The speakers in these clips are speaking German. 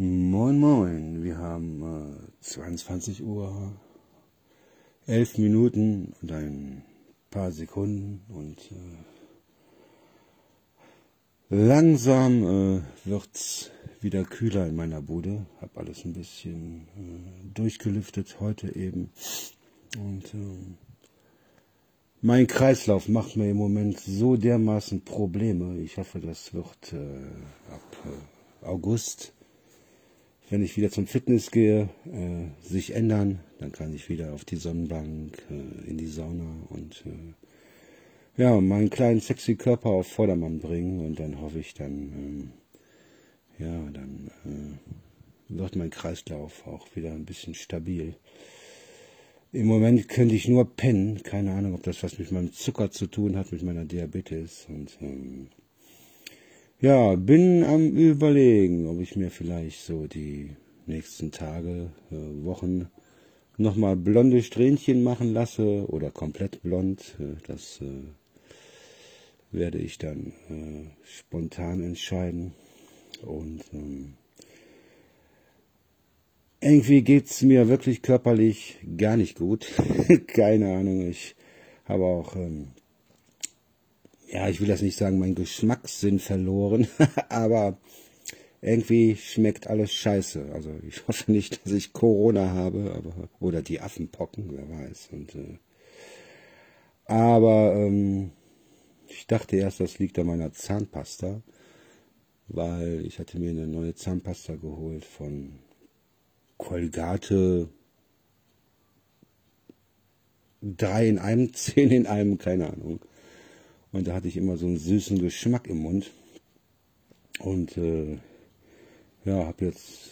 Moin Moin, wir haben äh, 22 Uhr, 11 Minuten und ein paar Sekunden und äh, langsam äh, wird's wieder kühler in meiner Bude. Hab alles ein bisschen äh, durchgelüftet heute eben und äh, mein Kreislauf macht mir im Moment so dermaßen Probleme. Ich hoffe, das wird äh, ab äh, August wenn ich wieder zum Fitness gehe, äh, sich ändern. Dann kann ich wieder auf die Sonnenbank, äh, in die Sauna und äh, ja, meinen kleinen sexy Körper auf Vordermann bringen und dann hoffe ich dann, ähm, ja, dann äh, wird mein Kreislauf auch wieder ein bisschen stabil. Im Moment könnte ich nur pennen. Keine Ahnung, ob das was mit meinem Zucker zu tun hat, mit meiner Diabetes. Und ähm, ja, bin am Überlegen, ob ich mir vielleicht so die nächsten Tage, äh, Wochen nochmal blonde Strähnchen machen lasse oder komplett blond. Äh, das äh, werde ich dann äh, spontan entscheiden. Und ähm, irgendwie geht's mir wirklich körperlich gar nicht gut. Keine Ahnung, ich habe auch ähm, ja, ich will das nicht sagen, mein Geschmackssinn verloren, aber irgendwie schmeckt alles scheiße. Also ich hoffe nicht, dass ich Corona habe, aber oder die Affenpocken, wer weiß. Und, äh, aber ähm, ich dachte erst, das liegt an meiner Zahnpasta, weil ich hatte mir eine neue Zahnpasta geholt von Colgate drei in einem, zehn in einem, keine Ahnung. Und da hatte ich immer so einen süßen Geschmack im Mund. Und äh, ja, habe jetzt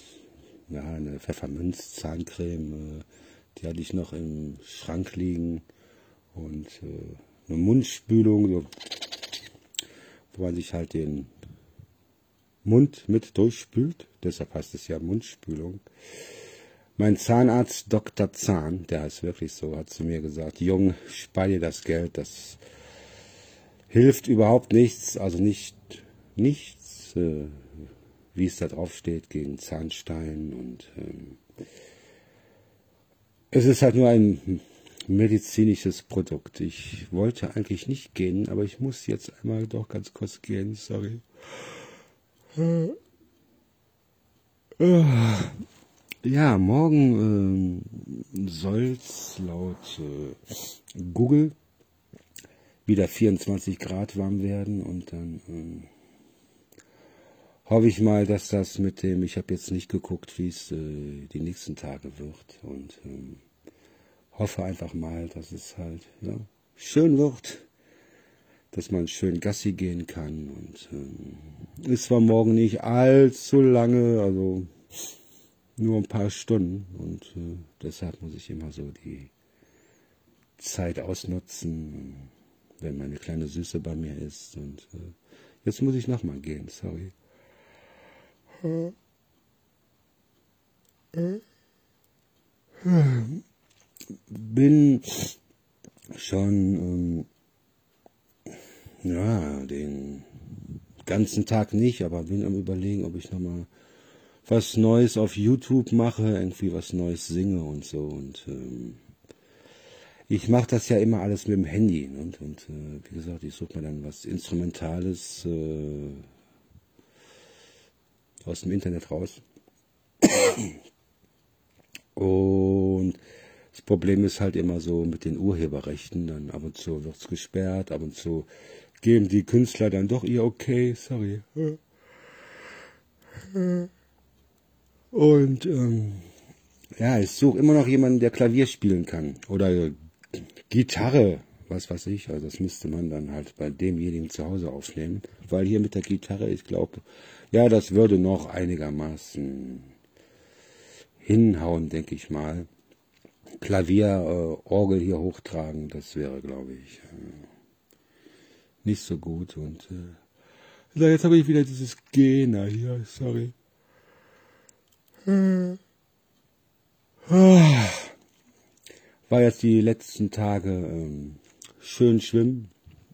ja, eine Pfefferminz-Zahncreme, äh, die hatte ich noch im Schrank liegen. Und äh, eine Mundspülung, so, wo man sich halt den Mund mit durchspült. Deshalb heißt es ja Mundspülung. Mein Zahnarzt Dr. Zahn, der heißt wirklich so, hat zu mir gesagt, Jung, spar dir das Geld, das hilft überhaupt nichts, also nicht nichts, äh, wie es da drauf steht, gegen Zahnstein und ähm, es ist halt nur ein medizinisches Produkt. Ich wollte eigentlich nicht gehen, aber ich muss jetzt einmal doch ganz kurz gehen, sorry. Ja, morgen ähm, soll's laut äh, Google wieder 24 Grad warm werden und dann ähm, hoffe ich mal, dass das mit dem, ich habe jetzt nicht geguckt, wie es äh, die nächsten Tage wird und ähm, hoffe einfach mal, dass es halt ja, schön wird, dass man schön Gassi gehen kann und ähm, ist zwar morgen nicht allzu lange, also nur ein paar Stunden und äh, deshalb muss ich immer so die Zeit ausnutzen wenn meine kleine Süße bei mir ist. Und äh, jetzt muss ich nochmal gehen, sorry. Bin schon ähm, ja den ganzen Tag nicht, aber bin am überlegen, ob ich nochmal was Neues auf YouTube mache, irgendwie was Neues singe und so und ähm, ich mache das ja immer alles mit dem Handy. Ne? Und, und äh, wie gesagt, ich suche mir dann was Instrumentales äh, aus dem Internet raus. Und das Problem ist halt immer so mit den Urheberrechten. Dann ab und zu wird's gesperrt, ab und zu geben die Künstler dann doch ihr Okay, sorry. Und ähm, ja, ich suche immer noch jemanden, der Klavier spielen kann oder Gitarre, was weiß ich, also das müsste man dann halt bei demjenigen zu Hause aufnehmen, weil hier mit der Gitarre, ich glaube, ja, das würde noch einigermaßen hinhauen, denke ich mal. Klavier, äh, Orgel hier hochtragen, das wäre, glaube ich, äh, nicht so gut. Und äh, jetzt habe ich wieder dieses Gena hier, sorry. Hm. Ah war jetzt die letzten Tage ähm, schön schwimmen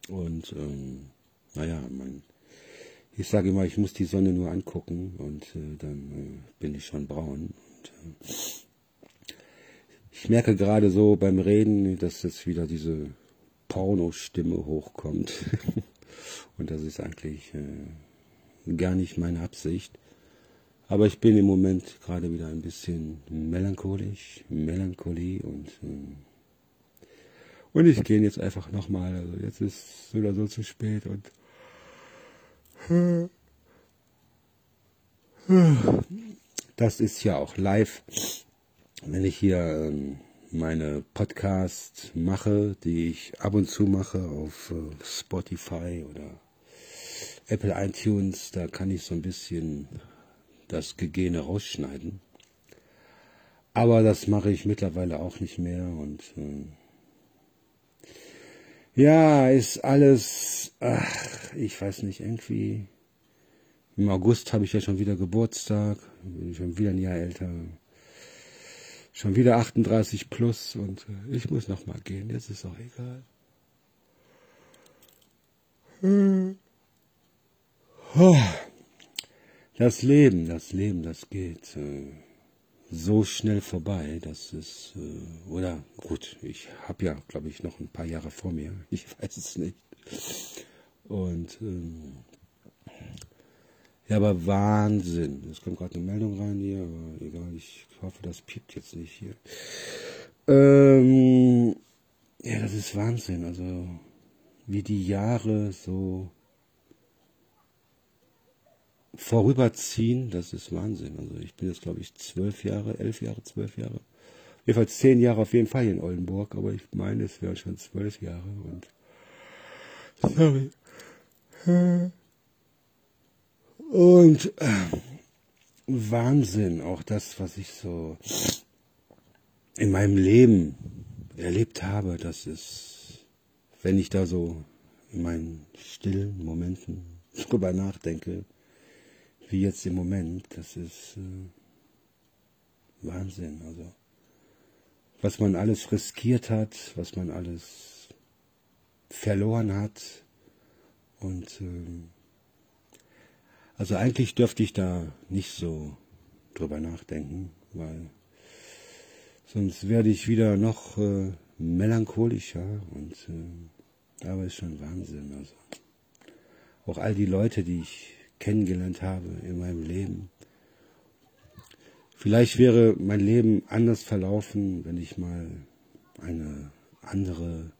und ähm, naja, mein Ich sage immer, ich muss die Sonne nur angucken und äh, dann äh, bin ich schon braun. Und, äh, ich merke gerade so beim Reden, dass jetzt wieder diese Porno-Stimme hochkommt. und das ist eigentlich äh, gar nicht meine Absicht. Aber ich bin im Moment gerade wieder ein bisschen melancholisch, Melancholie und äh, und ich gehe jetzt einfach nochmal. Also jetzt ist es oder so zu spät und das ist ja auch live, wenn ich hier ähm, meine Podcasts mache, die ich ab und zu mache auf äh, Spotify oder Apple iTunes, da kann ich so ein bisschen das Gegene rausschneiden. Aber das mache ich mittlerweile auch nicht mehr und äh, ja, ist alles, ach, ich weiß nicht, irgendwie. Im August habe ich ja schon wieder Geburtstag, bin schon wieder ein Jahr älter. Schon wieder 38 plus und äh, ich muss noch mal gehen, jetzt ist auch egal. Das Leben, das Leben, das geht. Äh, so schnell vorbei, dass es, äh, oder gut, ich habe ja, glaube ich, noch ein paar Jahre vor mir, ich weiß es nicht. Und ähm, ja, aber Wahnsinn. Es kommt gerade eine Meldung rein hier, aber egal, ich hoffe, das piept jetzt nicht hier. Ähm, ja, das ist Wahnsinn. Also wie die Jahre so vorüberziehen, das ist Wahnsinn. Also ich bin jetzt, glaube ich, zwölf Jahre, elf Jahre, zwölf Jahre. Jedenfalls zehn Jahre auf jeden Fall hier in Oldenburg, aber ich meine, es wären schon zwölf Jahre und sorry. Und äh, Wahnsinn, auch das, was ich so in meinem Leben erlebt habe, das ist, wenn ich da so in meinen stillen Momenten drüber nachdenke, wie jetzt im Moment, das ist äh, Wahnsinn. Also was man alles riskiert hat, was man alles verloren hat und äh, also eigentlich dürfte ich da nicht so drüber nachdenken, weil sonst werde ich wieder noch äh, melancholischer und äh, aber ist schon Wahnsinn. Also auch all die Leute, die ich kennengelernt habe in meinem Leben. Vielleicht wäre mein Leben anders verlaufen, wenn ich mal eine andere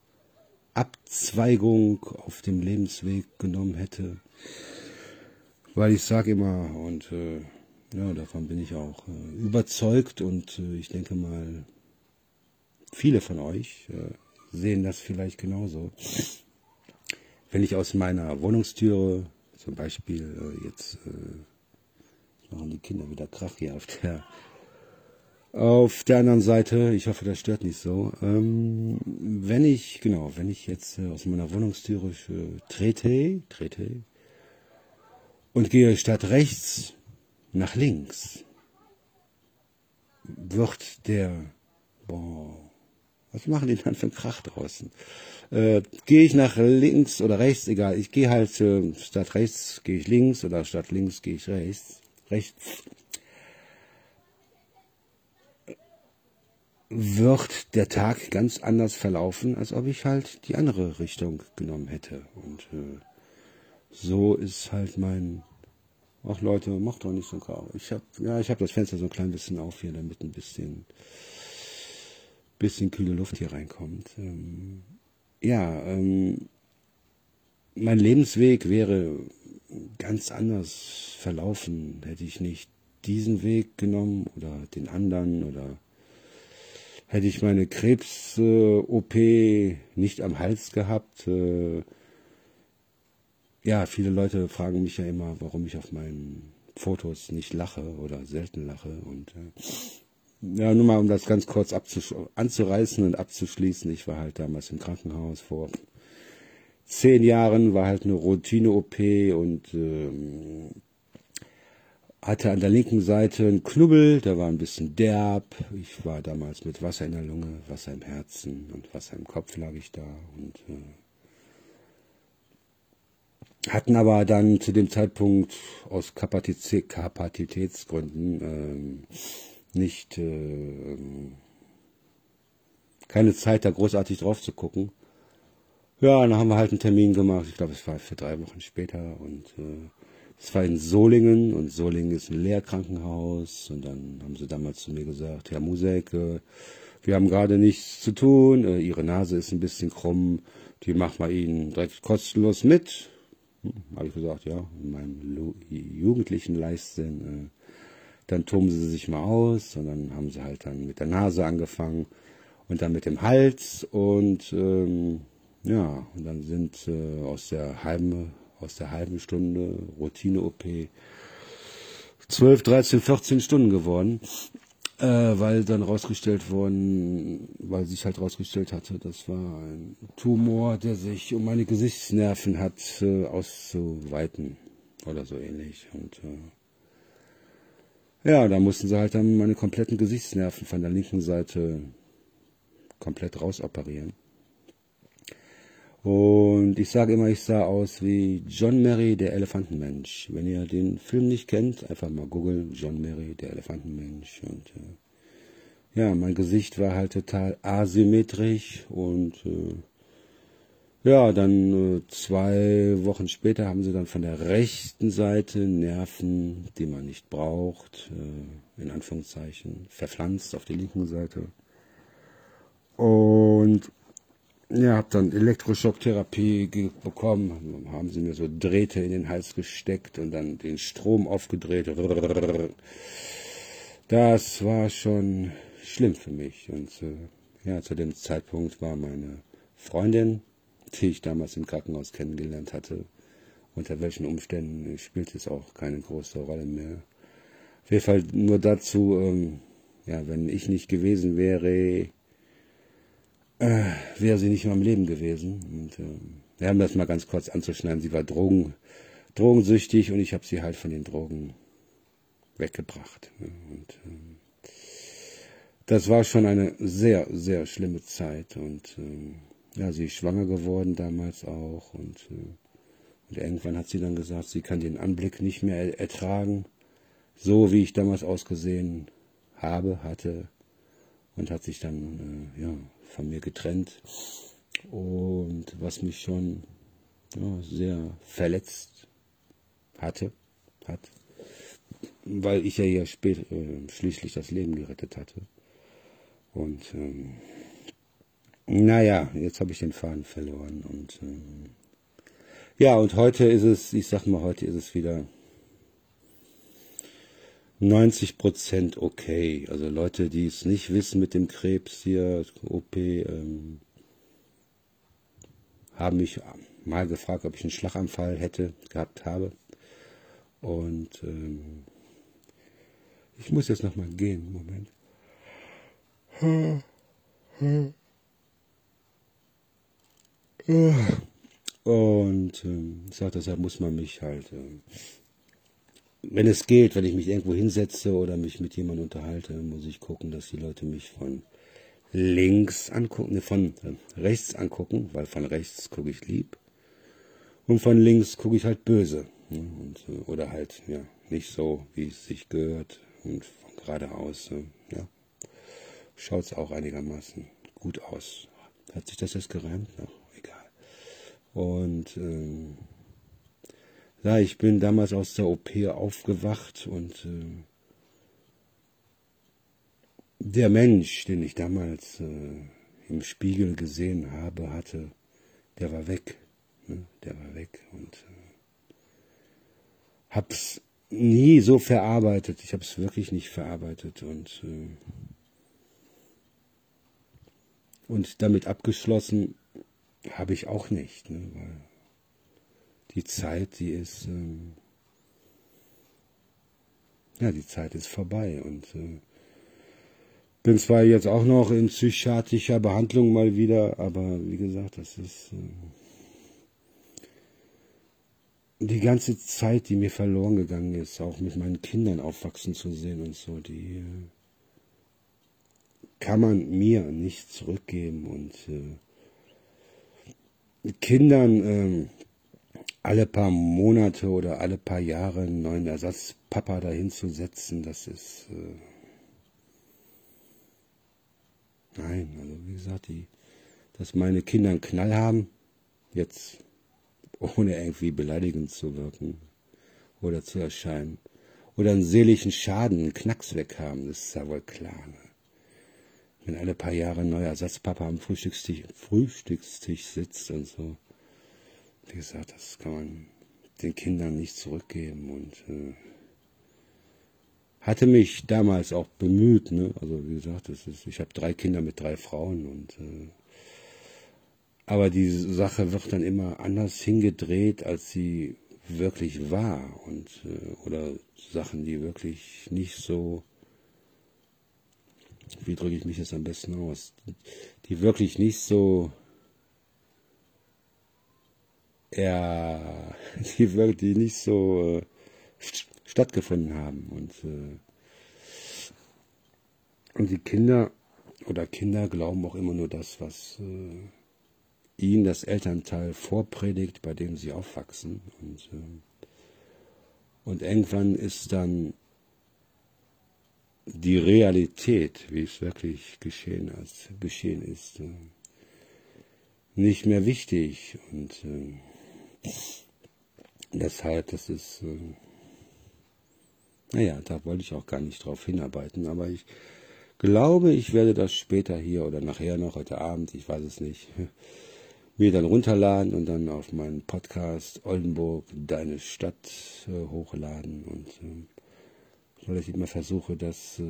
Abzweigung auf dem Lebensweg genommen hätte. Weil ich sage immer, und äh, ja, davon bin ich auch äh, überzeugt und äh, ich denke mal, viele von euch äh, sehen das vielleicht genauso. Wenn ich aus meiner Wohnungstüre zum Beispiel äh, jetzt äh, machen die Kinder wieder Krach hier auf der auf der anderen Seite, ich hoffe, das stört nicht so. Ähm, wenn ich, genau, wenn ich jetzt äh, aus meiner Wohnungstüre äh, trete, trete und gehe statt rechts nach links, wird der, boah, was machen die dann für einen Krach draußen? Äh, gehe ich nach links oder rechts, egal, ich gehe halt äh, statt rechts gehe ich links oder statt links gehe ich rechts. Rechts wird der Tag ganz anders verlaufen, als ob ich halt die andere Richtung genommen hätte. Und äh, so ist halt mein. Ach Leute, macht doch nicht so grau. Ich habe ja, ich habe das Fenster so ein klein bisschen auf hier, damit ein bisschen bisschen kühle Luft hier reinkommt. Ähm, ja, ähm, mein Lebensweg wäre ganz anders verlaufen, hätte ich nicht diesen Weg genommen oder den anderen oder hätte ich meine Krebs-OP nicht am Hals gehabt. Äh, ja, viele Leute fragen mich ja immer, warum ich auf meinen Fotos nicht lache oder selten lache und äh, ja, nur mal um das ganz kurz anzureißen und abzuschließen. Ich war halt damals im Krankenhaus vor zehn Jahren, war halt eine Routine-OP und ähm, hatte an der linken Seite einen Knubbel, der war ein bisschen derb. Ich war damals mit Wasser in der Lunge, Wasser im Herzen und Wasser im Kopf lag ich da und äh, hatten aber dann zu dem Zeitpunkt aus Kapazitätsgründen ähm, nicht äh, keine Zeit, da großartig drauf zu gucken. Ja, dann haben wir halt einen Termin gemacht. Ich glaube, es war für drei Wochen später und äh, es war in Solingen und Solingen ist ein Lehrkrankenhaus und dann haben sie damals zu mir gesagt, Herr Musek, äh, wir haben gerade nichts zu tun, äh, Ihre Nase ist ein bisschen krumm, die machen wir Ihnen direkt kostenlos mit. Hm, Habe ich gesagt, ja, in meinem jugendlichen Leichtsinn. Dann toben sie sich mal aus und dann haben sie halt dann mit der Nase angefangen und dann mit dem Hals und ähm, ja, und dann sind äh, aus der halben aus der halben Stunde Routine-OP 12, 13, 14 Stunden geworden, äh, weil dann rausgestellt worden, weil sich halt rausgestellt hatte, das war ein Tumor, der sich um meine Gesichtsnerven hat äh, auszuweiten oder so ähnlich und äh, ja, da mussten sie halt dann meine kompletten Gesichtsnerven von der linken Seite komplett rausoperieren. Und ich sage immer, ich sah aus wie John Mary, der Elefantenmensch. Wenn ihr den Film nicht kennt, einfach mal googeln, John Mary, der Elefantenmensch. Und äh, ja, mein Gesicht war halt total asymmetrisch und äh, ja, dann äh, zwei Wochen später haben sie dann von der rechten Seite Nerven, die man nicht braucht, äh, in Anführungszeichen, verpflanzt auf die linken Seite. Und ja, habe dann Elektroschocktherapie bekommen, haben sie mir so Drähte in den Hals gesteckt und dann den Strom aufgedreht. Das war schon schlimm für mich. Und äh, ja, zu dem Zeitpunkt war meine Freundin die ich damals im Krankenhaus kennengelernt hatte. Unter welchen Umständen spielt es auch keine große Rolle mehr. Auf jeden Fall nur dazu, ähm, ja, wenn ich nicht gewesen wäre, äh, wäre sie nicht mehr am Leben gewesen. Und äh, wir haben das mal ganz kurz anzuschneiden. Sie war Drogen, drogensüchtig und ich habe sie halt von den Drogen weggebracht. Ne? Und äh, das war schon eine sehr, sehr schlimme Zeit und äh, ja, sie ist schwanger geworden damals auch und, äh, und irgendwann hat sie dann gesagt, sie kann den Anblick nicht mehr ertragen, so wie ich damals ausgesehen habe, hatte und hat sich dann äh, ja, von mir getrennt und was mich schon ja, sehr verletzt hatte, hat, weil ich ja hier spät, äh, schließlich das Leben gerettet hatte. Und ähm, naja, jetzt habe ich den Faden verloren. Und ähm, ja, und heute ist es, ich sag mal, heute ist es wieder 90 Prozent okay. Also Leute, die es nicht wissen mit dem Krebs hier, OP, ähm, haben mich mal gefragt, ob ich einen Schlaganfall hätte, gehabt habe. Und ähm, ich muss jetzt nochmal gehen, Moment. Und äh, ich deshalb muss man mich halt, äh, wenn es geht, wenn ich mich irgendwo hinsetze oder mich mit jemandem unterhalte, muss ich gucken, dass die Leute mich von links angucken, ne, von äh, rechts angucken, weil von rechts gucke ich lieb. Und von links gucke ich halt böse. Ne, und, äh, oder halt, ja, nicht so, wie es sich gehört. Und von geradeaus, äh, ja, schaut es auch einigermaßen gut aus. Hat sich das jetzt gereimt noch? Und äh, ja, ich bin damals aus der OP aufgewacht und äh, der Mensch, den ich damals äh, im Spiegel gesehen habe, hatte, der war weg. Ne? Der war weg und äh, hab's nie so verarbeitet. Ich habe es wirklich nicht verarbeitet und äh, und damit abgeschlossen, habe ich auch nicht, ne, weil die Zeit, die ist, ähm, ja, die Zeit ist vorbei und äh, bin zwar jetzt auch noch in psychiatrischer Behandlung mal wieder, aber wie gesagt, das ist äh, die ganze Zeit, die mir verloren gegangen ist, auch mit meinen Kindern aufwachsen zu sehen und so, die äh, kann man mir nicht zurückgeben und äh, Kindern ähm, alle paar Monate oder alle paar Jahre einen neuen Ersatzpapa dahin zu setzen, das ist. Äh Nein, also wie gesagt, die, dass meine Kinder einen Knall haben, jetzt ohne irgendwie beleidigend zu wirken oder zu erscheinen, oder einen seelischen Schaden, einen Knacks weg haben, das ist ja wohl klar. Ne? Wenn alle paar Jahre ein neuer Ersatzpapa am Frühstückstisch, Frühstückstisch sitzt und so, wie gesagt, das kann man den Kindern nicht zurückgeben und äh, hatte mich damals auch bemüht, ne? Also wie gesagt, das ist, ich habe drei Kinder mit drei Frauen und äh, aber die Sache wird dann immer anders hingedreht, als sie wirklich war und äh, oder Sachen, die wirklich nicht so wie drücke ich mich jetzt am besten aus, die wirklich nicht so ja, die wirklich nicht so äh, stattgefunden haben. Und, äh, und die Kinder oder Kinder glauben auch immer nur das, was äh, ihnen das Elternteil vorpredigt, bei dem sie aufwachsen. Und, äh, und irgendwann ist dann die Realität, wie es wirklich geschehen, ist, geschehen ist, äh, nicht mehr wichtig. Und äh, deshalb, das ist, äh, naja, da wollte ich auch gar nicht drauf hinarbeiten, aber ich glaube, ich werde das später hier oder nachher noch, heute Abend, ich weiß es nicht, mir dann runterladen und dann auf meinen Podcast Oldenburg, deine Stadt hochladen und weil ich immer versuche, dass äh,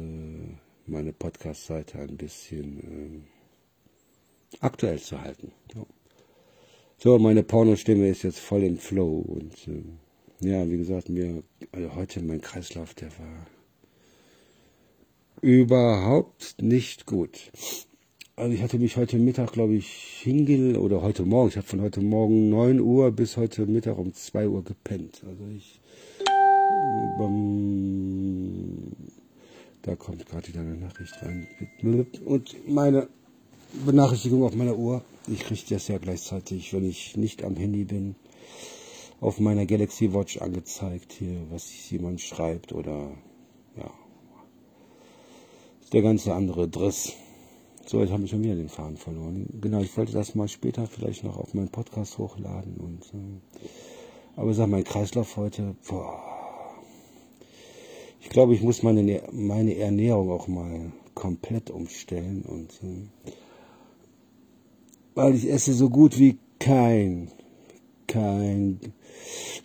meine Podcast-Seite ein bisschen äh, aktuell zu halten. So, meine Pornostimme ist jetzt voll im Flow und äh, ja, wie gesagt, mir, also heute mein Kreislauf, der war überhaupt nicht gut. Also ich hatte mich heute Mittag, glaube ich, hingel oder heute Morgen, ich habe von heute Morgen 9 Uhr bis heute Mittag um 2 Uhr gepennt. Also ich, ähm, da kommt gerade wieder eine Nachricht rein. Und meine Benachrichtigung auf meiner Uhr, ich kriege das ja gleichzeitig, wenn ich nicht am Handy bin auf meiner Galaxy Watch angezeigt hier, was jemand schreibt oder ja. Der ganze andere Driss. So, jetzt habe ich schon wieder den Faden verloren. Genau, ich wollte das mal später vielleicht noch auf meinen Podcast hochladen und äh, aber sag mein Kreislauf heute, boah. Ich glaube, ich muss meine meine Ernährung auch mal komplett umstellen und weil ich esse so gut wie kein kein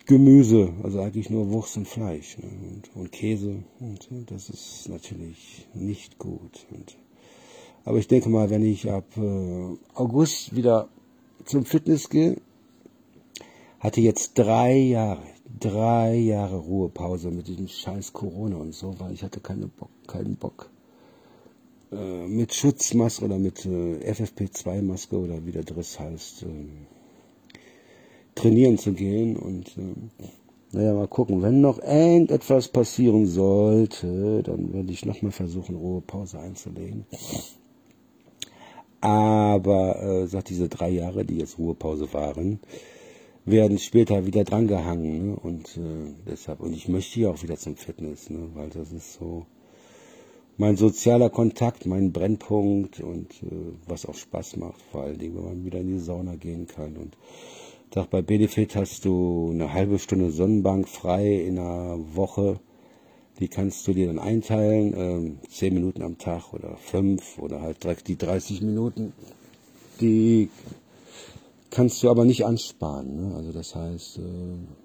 Gemüse, also eigentlich nur Wurst und Fleisch ne, und, und, Käse. Und das ist natürlich nicht gut. Und, aber ich denke mal, wenn ich ab äh, August wieder zum Fitness gehe, hatte jetzt drei Jahre, drei Jahre Ruhepause mit diesem scheiß Corona und so, weil ich hatte keine Bock, keinen Bock äh, mit Schutzmaske oder mit äh, FFP2-Maske oder wie der Driss heißt, äh, trainieren zu gehen. Und äh, naja, mal gucken. Wenn noch irgendetwas passieren sollte, dann werde ich nochmal versuchen, Ruhepause einzulegen. Aber äh, sagt diese drei Jahre, die jetzt Ruhepause waren, werden später wieder drangehangen. Ne? Und äh, deshalb, und ich möchte ja auch wieder zum Fitness, ne? weil das ist so mein sozialer Kontakt, mein Brennpunkt und äh, was auch Spaß macht, vor allen Dingen, wenn man wieder in die Sauna gehen kann. Und Sag, bei Benefit hast du eine halbe Stunde Sonnenbank frei in einer Woche. Die kannst du dir dann einteilen, ähm, 10 Minuten am Tag oder 5 oder halt direkt die 30 Minuten. Die kannst du aber nicht ansparen. Ne? Also das heißt, äh,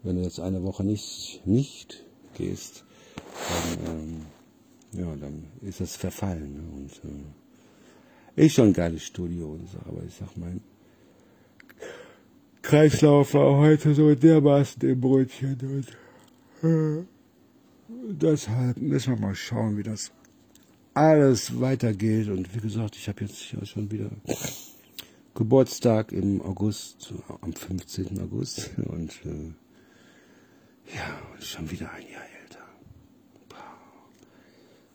wenn du jetzt eine Woche nicht, nicht gehst, dann, ähm, ja, dann ist das verfallen. Ne? Und äh, ist schon ein geiles Studio und so, aber ich sag mal, Kreislauf war heute so dermaßen im Brötchen. Und, äh, deshalb müssen wir mal schauen, wie das alles weitergeht. Und wie gesagt, ich habe jetzt ja schon wieder Geburtstag im August, am 15. August. Und äh, ja, schon wieder ein Jahr älter.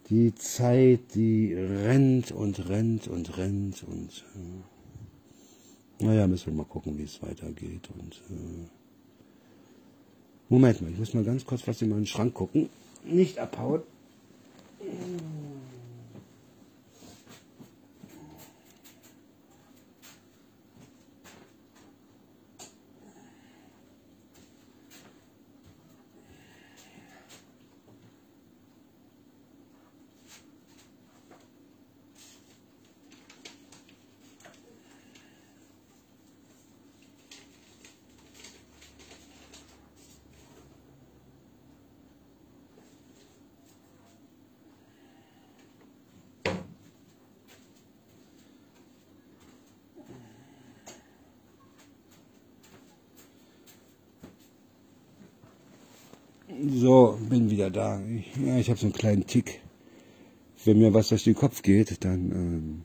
Die Zeit, die rennt und rennt und rennt und äh, naja, müssen wir mal gucken, wie es weitergeht. Und äh, Moment mal, ich muss mal ganz kurz was in meinen Schrank gucken. Nicht abhauen. So, bin wieder da. Ich, ja, ich habe so einen kleinen Tick. Wenn mir was durch den Kopf geht, dann ähm,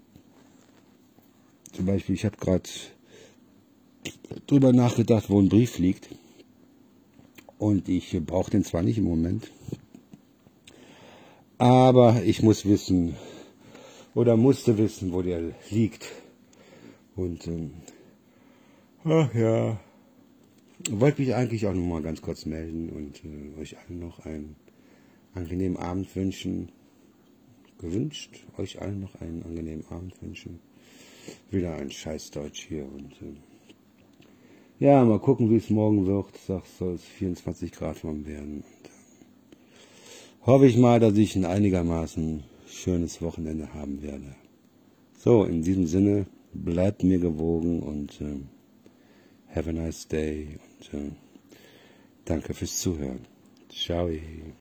zum Beispiel, ich habe gerade drüber nachgedacht, wo ein Brief liegt. Und ich brauche den zwar nicht im Moment, aber ich muss wissen oder musste wissen, wo der liegt. Und ähm, ach ja, wollte mich eigentlich auch noch mal ganz kurz melden und äh, euch allen noch einen angenehmen Abend wünschen. Gewünscht, euch allen noch einen angenehmen Abend wünschen. Wieder ein Scheißdeutsch hier und äh, ja, mal gucken, wie es morgen wird. Sag, soll es 24 Grad warm werden. Und, äh, hoffe ich mal, dass ich ein einigermaßen schönes Wochenende haben werde. So, in diesem Sinne, bleibt mir gewogen und äh, have a nice day und äh, danke fürs Zuhören. Ciao.